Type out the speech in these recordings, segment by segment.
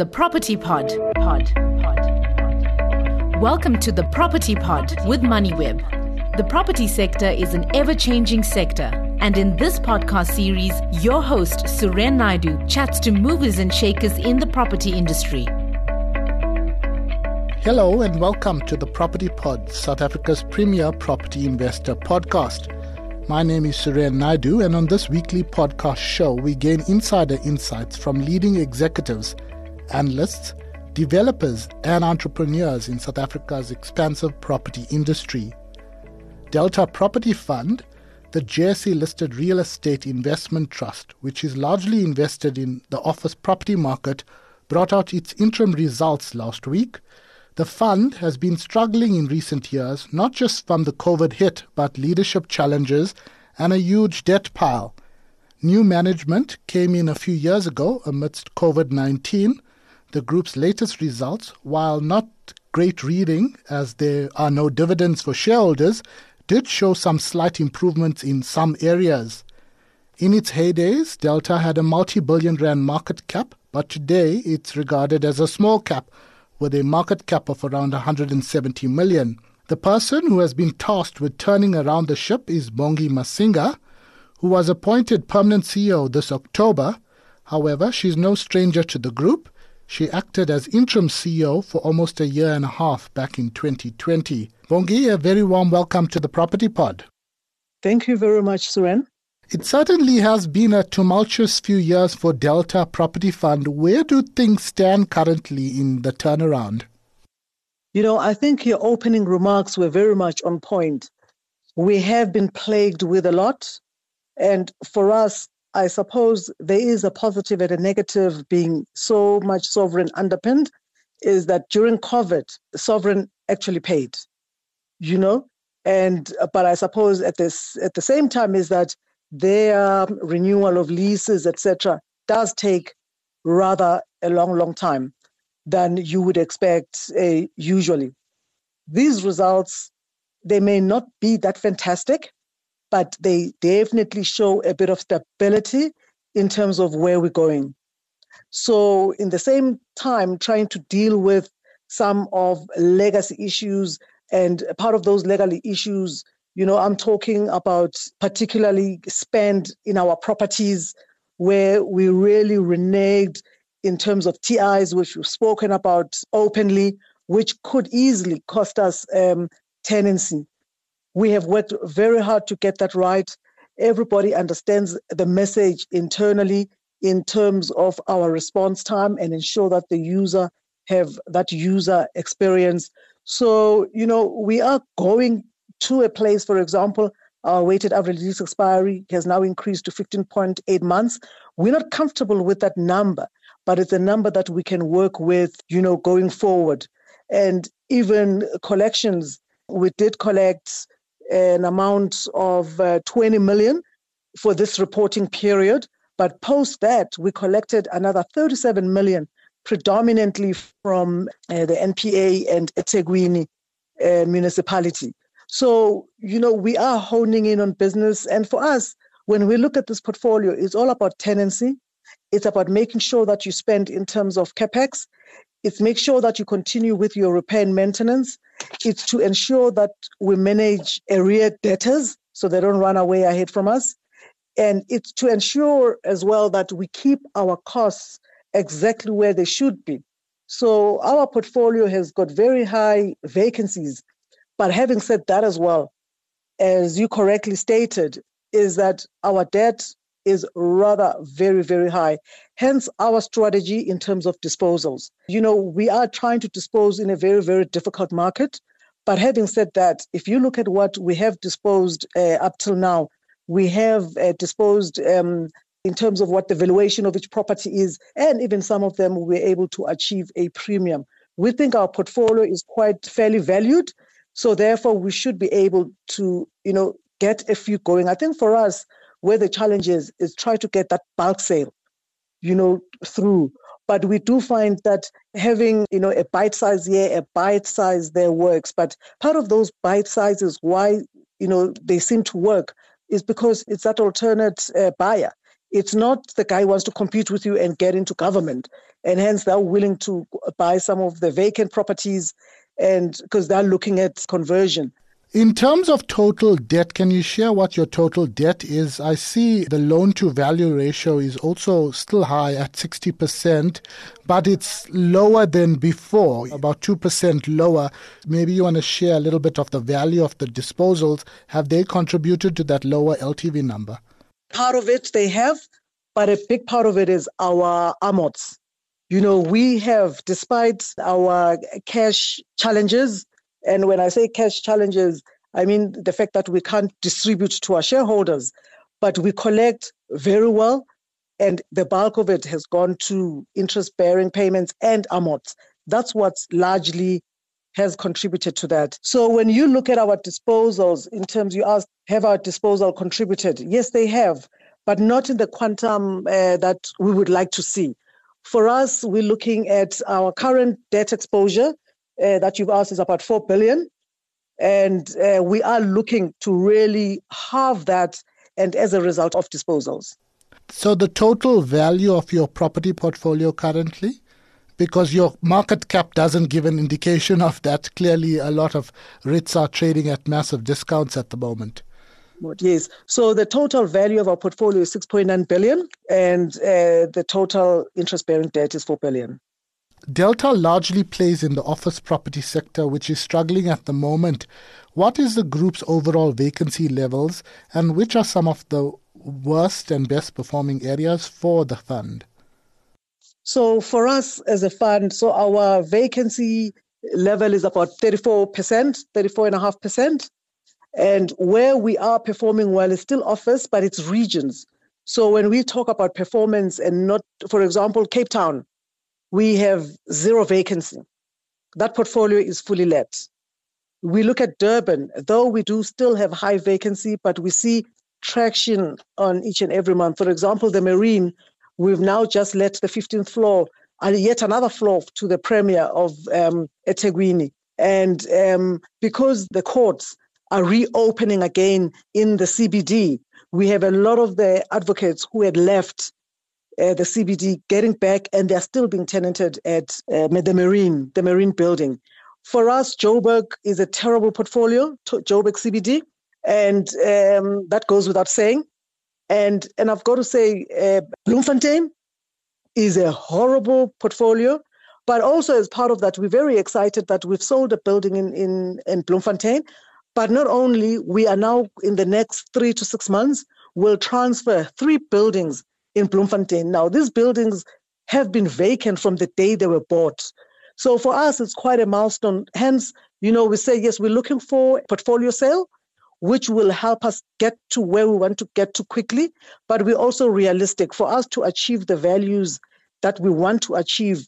The Property Pod. Pod. Pod. Welcome to the Property Pod with MoneyWeb. The property sector is an ever changing sector. And in this podcast series, your host, Suren Naidu, chats to movers and shakers in the property industry. Hello, and welcome to the Property Pod, South Africa's premier property investor podcast. My name is Suren Naidu, and on this weekly podcast show, we gain insider insights from leading executives analysts, developers, and entrepreneurs in South Africa's expansive property industry. Delta Property Fund, the JSE listed real estate investment trust, which is largely invested in the office property market, brought out its interim results last week. The fund has been struggling in recent years, not just from the COVID hit, but leadership challenges and a huge debt pile. New management came in a few years ago amidst COVID 19 the group's latest results, while not great reading as there are no dividends for shareholders, did show some slight improvements in some areas. In its heydays, Delta had a multi billion rand market cap, but today it's regarded as a small cap with a market cap of around 170 million. The person who has been tasked with turning around the ship is Bongi Masinga, who was appointed permanent CEO this October. However, she's no stranger to the group she acted as interim CEO for almost a year and a half back in 2020. Bongi, a very warm welcome to the Property Pod. Thank you very much, Suren. It certainly has been a tumultuous few years for Delta Property Fund. Where do things stand currently in the turnaround? You know, I think your opening remarks were very much on point. We have been plagued with a lot. And for us, I suppose there is a positive and a negative being so much sovereign underpinned is that during COVID, sovereign actually paid, you know, and but I suppose at this at the same time is that their renewal of leases, etc., does take rather a long, long time than you would expect uh, usually. These results they may not be that fantastic, but they definitely show a bit of stability in terms of where we're going. So, in the same time, trying to deal with some of legacy issues, and part of those legacy issues, you know, I'm talking about particularly spend in our properties where we really reneged in terms of TIs, which we've spoken about openly, which could easily cost us um, tenancy. We have worked very hard to get that right. Everybody understands the message internally in terms of our response time and ensure that the user have that user experience. So, you know, we are going to a place, for example, our weighted average lease expiry has now increased to 15.8 months. We're not comfortable with that number, but it's a number that we can work with, you know, going forward. And even collections, we did collect an amount of uh, 20 million for this reporting period. But post that, we collected another 37 million, predominantly from uh, the NPA and eThekwini uh, municipality. So, you know, we are honing in on business. And for us, when we look at this portfolio, it's all about tenancy. It's about making sure that you spend in terms of capex. It's make sure that you continue with your repair and maintenance. It's to ensure that we manage area debtors so they don't run away ahead from us. And it's to ensure as well that we keep our costs exactly where they should be. So our portfolio has got very high vacancies. But having said that as well, as you correctly stated, is that our debt is rather very, very high. Hence our strategy in terms of disposals. You know, we are trying to dispose in a very, very difficult market. But having said that, if you look at what we have disposed uh, up till now, we have uh, disposed um, in terms of what the valuation of each property is, and even some of them we're able to achieve a premium. We think our portfolio is quite fairly valued, so therefore we should be able to, you know, get a few going. I think for us, where the challenge is, is try to get that bulk sale, you know, through. But we do find that having, you know, a bite size here, a bite size there works. But part of those bite sizes, why, you know, they seem to work is because it's that alternate uh, buyer. It's not the guy wants to compete with you and get into government. And hence they're willing to buy some of the vacant properties and because they're looking at conversion. In terms of total debt, can you share what your total debt is? I see the loan to value ratio is also still high at 60%, but it's lower than before, about 2% lower. Maybe you want to share a little bit of the value of the disposals. Have they contributed to that lower LTV number? Part of it they have, but a big part of it is our amorts. You know, we have, despite our cash challenges, and when I say cash challenges, I mean the fact that we can't distribute to our shareholders, but we collect very well. And the bulk of it has gone to interest bearing payments and amorts. That's what's largely has contributed to that. So when you look at our disposals in terms you ask, have our disposal contributed? Yes, they have, but not in the quantum uh, that we would like to see. For us, we're looking at our current debt exposure that you've asked is about 4 billion. And uh, we are looking to really halve that and as a result of disposals. So the total value of your property portfolio currently? Because your market cap doesn't give an indication of that. Clearly, a lot of REITs are trading at massive discounts at the moment. Yes. So the total value of our portfolio is 6.9 billion, and uh, the total interest-bearing debt is 4 billion. Delta largely plays in the office property sector, which is struggling at the moment. What is the group's overall vacancy levels, and which are some of the worst and best performing areas for the fund? So, for us as a fund, so our vacancy level is about 34%, 34.5%. And where we are performing well is still office, but it's regions. So when we talk about performance and not, for example, Cape Town, we have zero vacancy. That portfolio is fully let. We look at Durban, though we do still have high vacancy, but we see traction on each and every month. For example, the Marine, we've now just let the 15th floor and yet another floor to the Premier of um, eThekwini. And um, because the courts are reopening again in the CBD, we have a lot of the advocates who had left uh, the CBD getting back, and they're still being tenanted at uh, the Marine, the Marine building. For us, Joburg is a terrible portfolio, Joburg CBD, and um, that goes without saying. And and I've got to say, uh, Bloemfontein is a horrible portfolio. But also as part of that, we're very excited that we've sold a building in, in, in Bloemfontein. But not only, we are now in the next three to six months, will transfer three buildings in Bloemfontein. Now, these buildings have been vacant from the day they were bought. So for us, it's quite a milestone. Hence, you know, we say, yes, we're looking for portfolio sale, which will help us get to where we want to get to quickly. But we're also realistic for us to achieve the values that we want to achieve.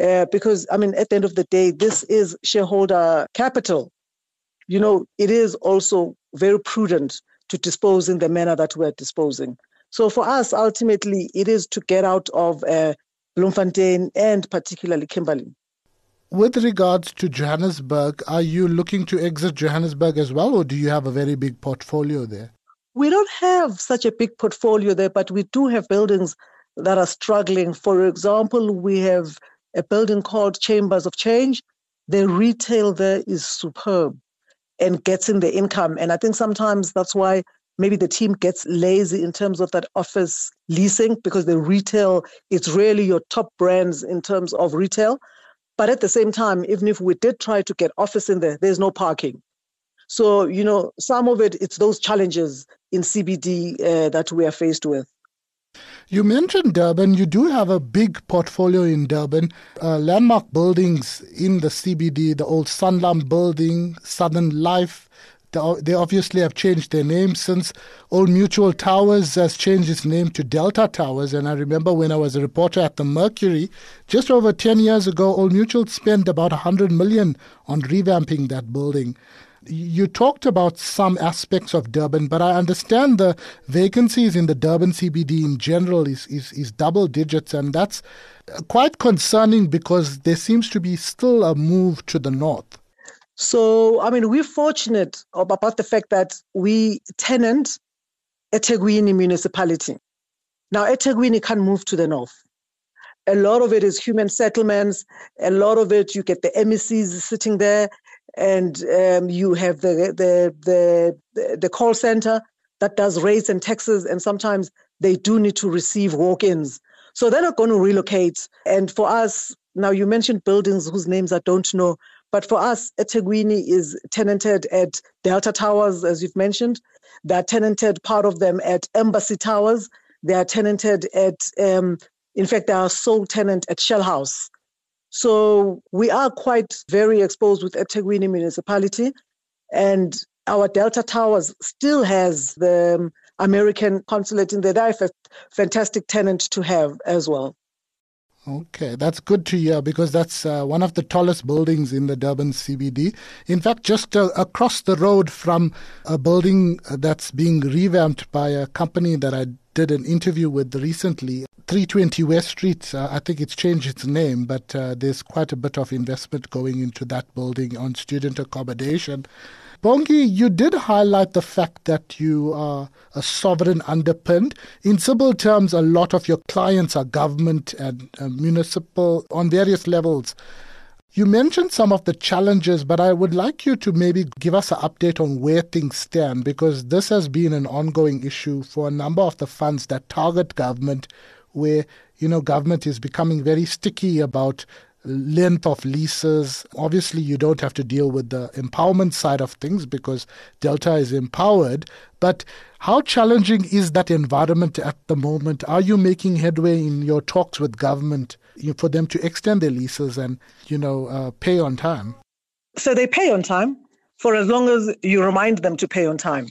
Uh, because, I mean, at the end of the day, this is shareholder capital. You know, it is also very prudent to dispose in the manner that we're disposing. So for us, ultimately, it is to get out of uh, Bloemfontein and particularly Kimberley. With regards to Johannesburg, are you looking to exit Johannesburg as well, or do you have a very big portfolio there? We don't have such a big portfolio there, but we do have buildings that are struggling. For example, we have a building called Chambers of Change. The retail there is superb and gets in the income. And I think sometimes that's why maybe the team gets lazy in terms of that office leasing because the retail it's really your top brands in terms of retail but at the same time even if we did try to get office in there there's no parking so you know some of it it's those challenges in cbd uh, that we are faced with you mentioned Durban. You do have a big portfolio in Durban. Uh, landmark buildings in the CBD, the old Sanlam building, Southern Life, they obviously have changed their name since Old Mutual Towers has changed its name to Delta Towers. And I remember when I was a reporter at the Mercury, just over 10 years ago, Old Mutual spent about 100 million on revamping that building. You talked about some aspects of Durban, but I understand the vacancies in the Durban CBD in general is, is, is double digits, and that's uh, quite concerning because there seems to be still a move to the north. So, I mean, we're fortunate about the fact that we tenant eThekwini municipality. Now, eThekwini can't move to the north. A lot of it is human settlements. A lot of it, you get the MECs sitting there, and um, you have the, the, the, the call center that does rates and taxes, and sometimes they do need to receive walk ins. So they're not going to relocate. And for us, now you mentioned buildings whose names I don't know, but for us, eThekwini is tenanted at Delta Towers, as you've mentioned. They're tenanted, part of them, at Embassy Towers. They are tenanted at, um, in fact, they are sole tenant at Shell House. So we are quite very exposed with eThekwini municipality. And our Delta Towers still has the um, American consulate in there. They're a fantastic tenant to have as well. Okay, that's good to hear because that's uh, one of the tallest buildings in the Durban CBD. In fact, just uh, across the road from a building that's being revamped by a company that I did an interview with recently, 320 West Street. Uh, I think it's changed its name, but uh, there's quite a bit of investment going into that building on student accommodation. Bongi, you did highlight the fact that you are a sovereign underpinned. In simple terms, a lot of your clients are government and uh, municipal on various levels. You mentioned some of the challenges, but I would like you to maybe give us an update on where things stand because this has been an ongoing issue for a number of the funds that target government, where you know government is becoming very sticky about length of leases. Obviously, you don't have to deal with the empowerment side of things because Delta is empowered. But how challenging is that environment at the moment? Are you making headway in your talks with government for them to extend their leases and, you know, uh, pay on time? So they pay on time for as long as you remind them to pay on time.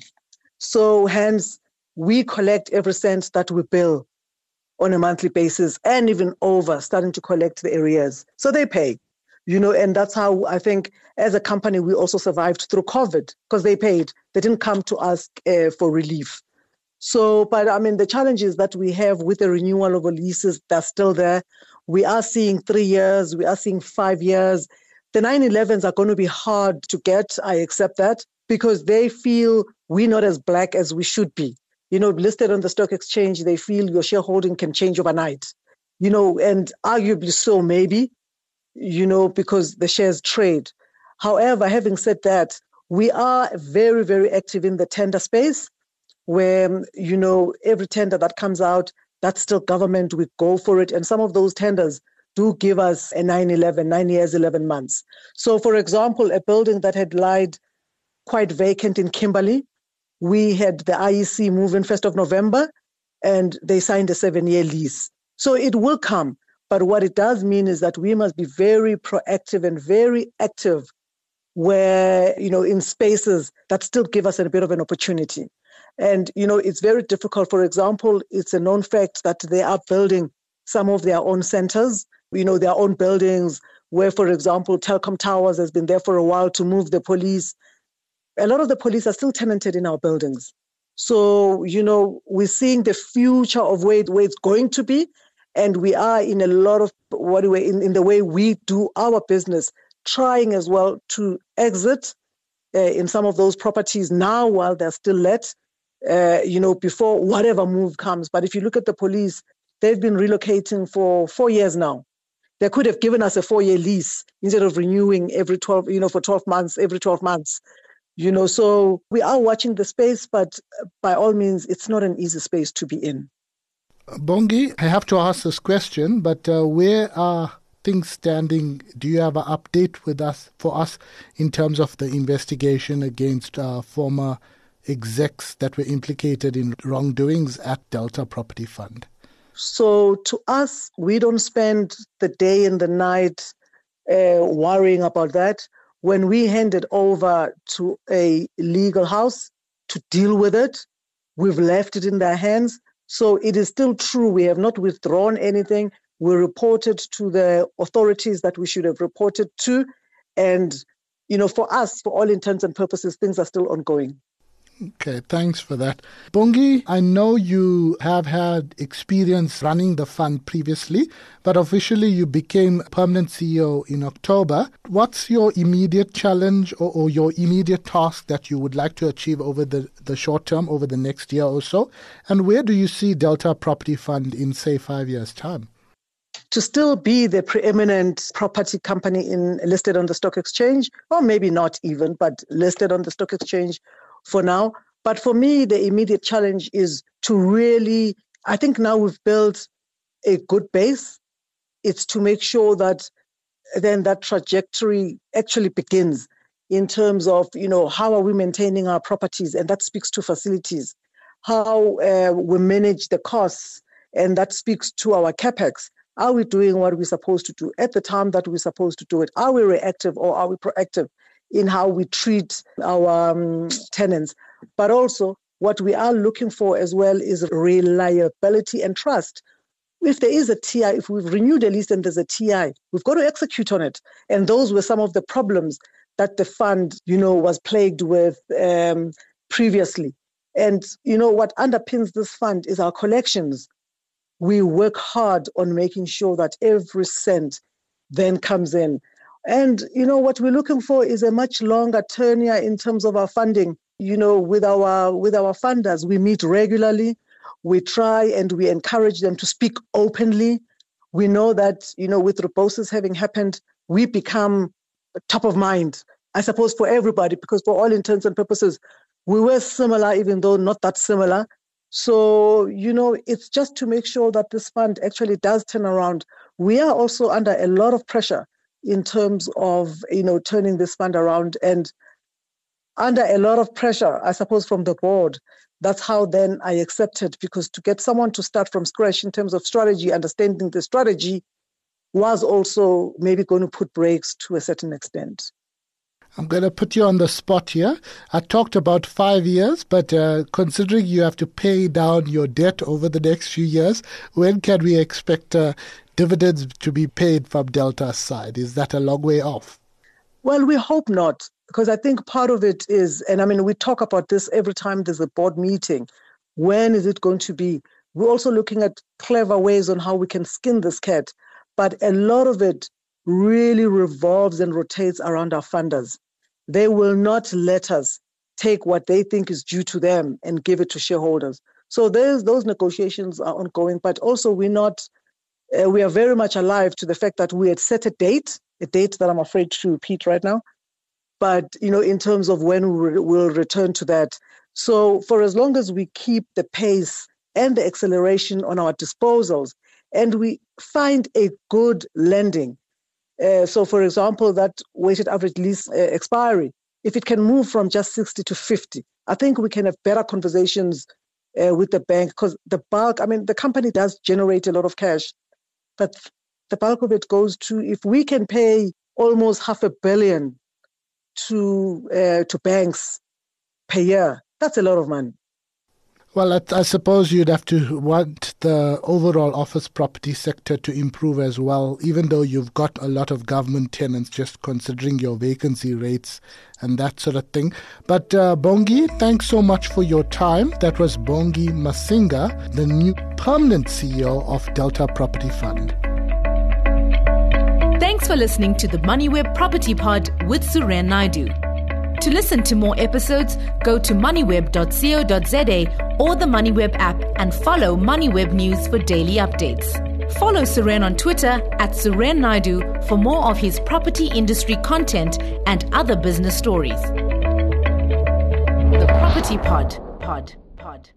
So hence, we collect every cent that we bill on a monthly basis and even over starting to collect the arrears. So they pay, you know, and that's how I think as a company we also survived through COVID because they paid. They didn't come to us uh, for relief. So, but I mean, the challenges that we have with the renewal of leases, they're still there. We are seeing three years, we are seeing five years. The 911s are going to be hard to get. I accept that because they feel we're not as black as we should be you know, listed on the stock exchange, they feel your shareholding can change overnight, you know, and arguably so, maybe, you know, because the shares trade. However, having said that, we are very, very active in the tender space where, you know, every tender that comes out, that's still government, we go for it. And some of those tenders do give us a 9 11, nine years, 11 months. So, for example, a building that had lied quite vacant in Kimberley, we had the IEC move in 1st of November and they signed a seven year lease. So it will come. But what it does mean is that we must be very proactive and very active where, you know, in spaces that still give us a bit of an opportunity. And, you know, it's very difficult. For example, it's a known fact that they are building some of their own centers, you know, their own buildings, where, for example, Telkom Towers has been there for a while to move the police a lot of the police are still tenanted in our buildings. So, you know, we're seeing the future of where, where it's going to be. And we are in a lot of what in, in the way we do our business, trying as well to exit uh, in some of those properties now while they're still let, uh, you know, before whatever move comes. But if you look at the police, they've been relocating for four years now. They could have given us a four-year lease instead of renewing every 12, you know, for 12 months, every 12 months. You know, so we are watching the space, but by all means, it's not an easy space to be in. Bongi, I have to ask this question, but uh, where are things standing? Do you have an update with us for us in terms of the investigation against uh, former execs that were implicated in wrongdoings at Delta Property Fund? So, to us, we don't spend the day and the night uh, worrying about that when we hand it over to a legal house to deal with it, we've left it in their hands. So it is still true. We have not withdrawn anything. We reported to the authorities that we should have reported to. And, you know, for us, for all intents and purposes, things are still ongoing. Okay, thanks for that. Bongi, I know you have had experience running the fund previously, but officially you became permanent CEO in October. What's your immediate challenge or, or, your immediate task that you would like to achieve over the, the short term, over the next year or so? And where do you see Delta Property Fund in, say, five years' time? to still be the preeminent property company in listed on the stock exchange, or maybe not even, but listed on the stock exchange for now. But for me, the immediate challenge is to really, I think now we've built a good base. It's to make sure that then that trajectory actually begins in terms of, you know, how are we maintaining our properties? And that speaks to facilities. How uh, we manage the costs, and that speaks to our capex. Are we doing what we're supposed to do at the time that we're supposed to do it? Are we reactive or are we proactive in how we treat our um, tenants? But also, what we are looking for as well is reliability and trust. If there is a TI, if we've renewed a lease and there's a TI, we've got to execute on it. And those were some of the problems that the fund, you know, was plagued with um, previously. And you know what underpins this fund is our collections we work hard on making sure that every cent then comes in. And you know what we're looking for is a much longer tenure in terms of our funding. You know, with our with our funders, we meet regularly. We try and we encourage them to speak openly. We know that you know with Rebosis having happened, we become top of mind. I suppose for everybody, because for all intents and purposes, we were similar, even though not that similar. So, you know, it's just to make sure that this fund actually does turn around. We are also under a lot of pressure in terms of, you know, turning this fund around and under a lot of pressure, I suppose, from the board. That's how then I accepted because to get someone to start from scratch in terms of strategy, understanding the strategy was also maybe going to put brakes to a certain extent. I'm going to put you on the spot here. I talked about five years, but uh, considering you have to pay down your debt over the next few years, when can we expect uh, dividends to be paid from Delta's side? Is that a long way off? Well, we hope not, because I think part of it is, and I mean, we talk about this every time there's a board meeting. When is it going to be? We're also looking at clever ways on how we can skin this cat, but a lot of it really revolves and rotates around our funders. They will not let us take what they think is due to them and give it to shareholders. So those negotiations are ongoing, but also we're not. Uh, we are very much alive to the fact that we had set a date, a date that I'm afraid to repeat right now. But you know, in terms of when we will return to that. So for as long as we keep the pace and the acceleration on our disposals, and we find a good lending uh, so, for example, that weighted average lease uh, expiry, if it can move from just 60 to 50, I think we can have better conversations uh, with the bank because the bulk, I mean, the company does generate a lot of cash, but the bulk of it goes to if we can pay almost half a billion to uh, to banks per year, that's a lot of money. Well, I, I, suppose you'd have to want the overall office property sector to improve as well, even though you've got a lot of government tenants, just considering your vacancy rates and that sort of thing. But uh, Bongi, thanks so much for your time. That was Bongi Masinga, the new permanent CEO of Delta Property Fund. Thanks for listening to the MoneyWeb Property Pod with Suren Naidu. To listen to more episodes, go to moneyweb.co.za or the MoneyWeb app and follow MoneyWeb News for daily updates. Follow Suren on Twitter at Suren Naidu for more of his property industry content and other business stories. The Property Pod, Pod. Pod.